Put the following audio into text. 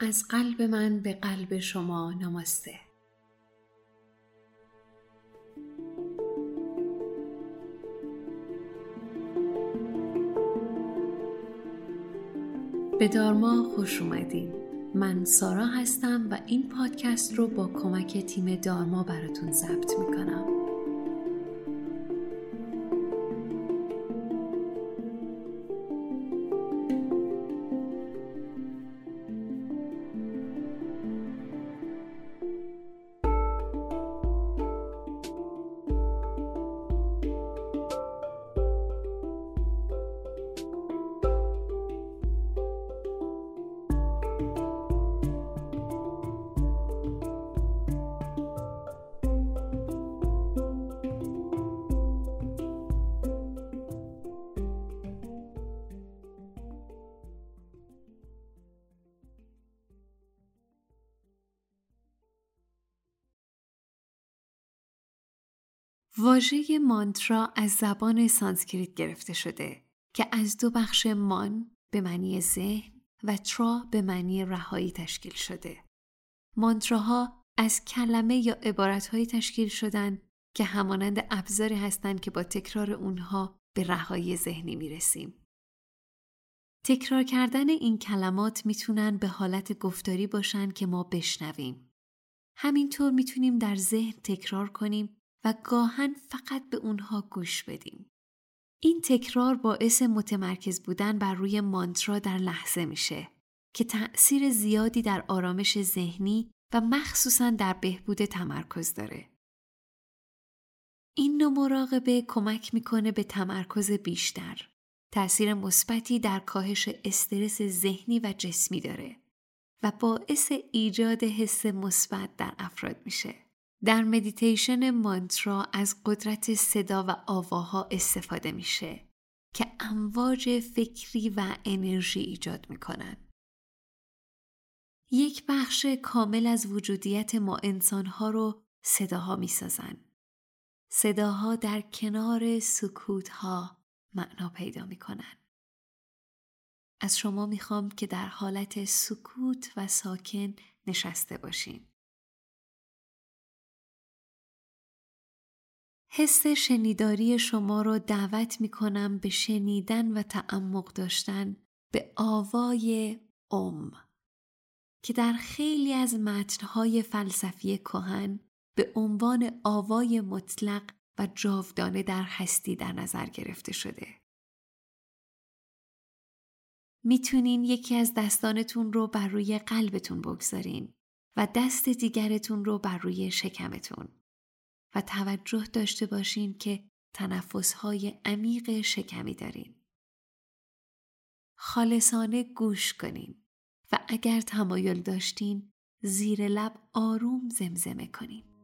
از قلب من به قلب شما نماسته به دارما خوش اومدین. من سارا هستم و این پادکست رو با کمک تیم دارما براتون ضبط می‌کنم. واژه مانترا از زبان سانسکریت گرفته شده که از دو بخش مان به معنی ذهن و ترا به معنی رهایی تشکیل شده. مانتراها از کلمه یا عبارتهایی تشکیل شدن که همانند ابزاری هستند که با تکرار اونها به رهایی ذهنی می‌رسیم. تکرار کردن این کلمات می‌تونن به حالت گفتاری باشن که ما بشنویم. همینطور می‌تونیم در ذهن تکرار کنیم و گاهن فقط به اونها گوش بدیم. این تکرار باعث متمرکز بودن بر روی مانترا در لحظه میشه که تأثیر زیادی در آرامش ذهنی و مخصوصا در بهبود تمرکز داره. این نوع مراقبه کمک می‌کنه به تمرکز بیشتر. تأثیر مثبتی در کاهش استرس ذهنی و جسمی داره و باعث ایجاد حس مثبت در افراد میشه. در مدیتیشن مانترا از قدرت صدا و آواها استفاده میشه که امواج فکری و انرژی ایجاد می‌کنن. یک بخش کامل از وجودیت ما انسانها رو صداها می‌سازن. صداها در کنار سکوتها معنا پیدا می‌کنن. از شما می‌خوام که در حالت سکوت و ساکن نشسته باشین. حس شنیداری شما رو دعوت می کنم به شنیدن و تعمق داشتن به آوای ام که در خیلی از متنهای فلسفی کهن به عنوان آوای مطلق و جاودانه در هستی در نظر گرفته شده. می‌تونین یکی از دستانتون رو بر روی قلبتون بگذارین و دست دیگرتون رو بر روی شکمتون. و توجه داشته باشین که تنفسهای عمیق شکمی دارین. خالصانه گوش کنین و اگر تمایل داشتین زیر لب آروم زمزمه کنین.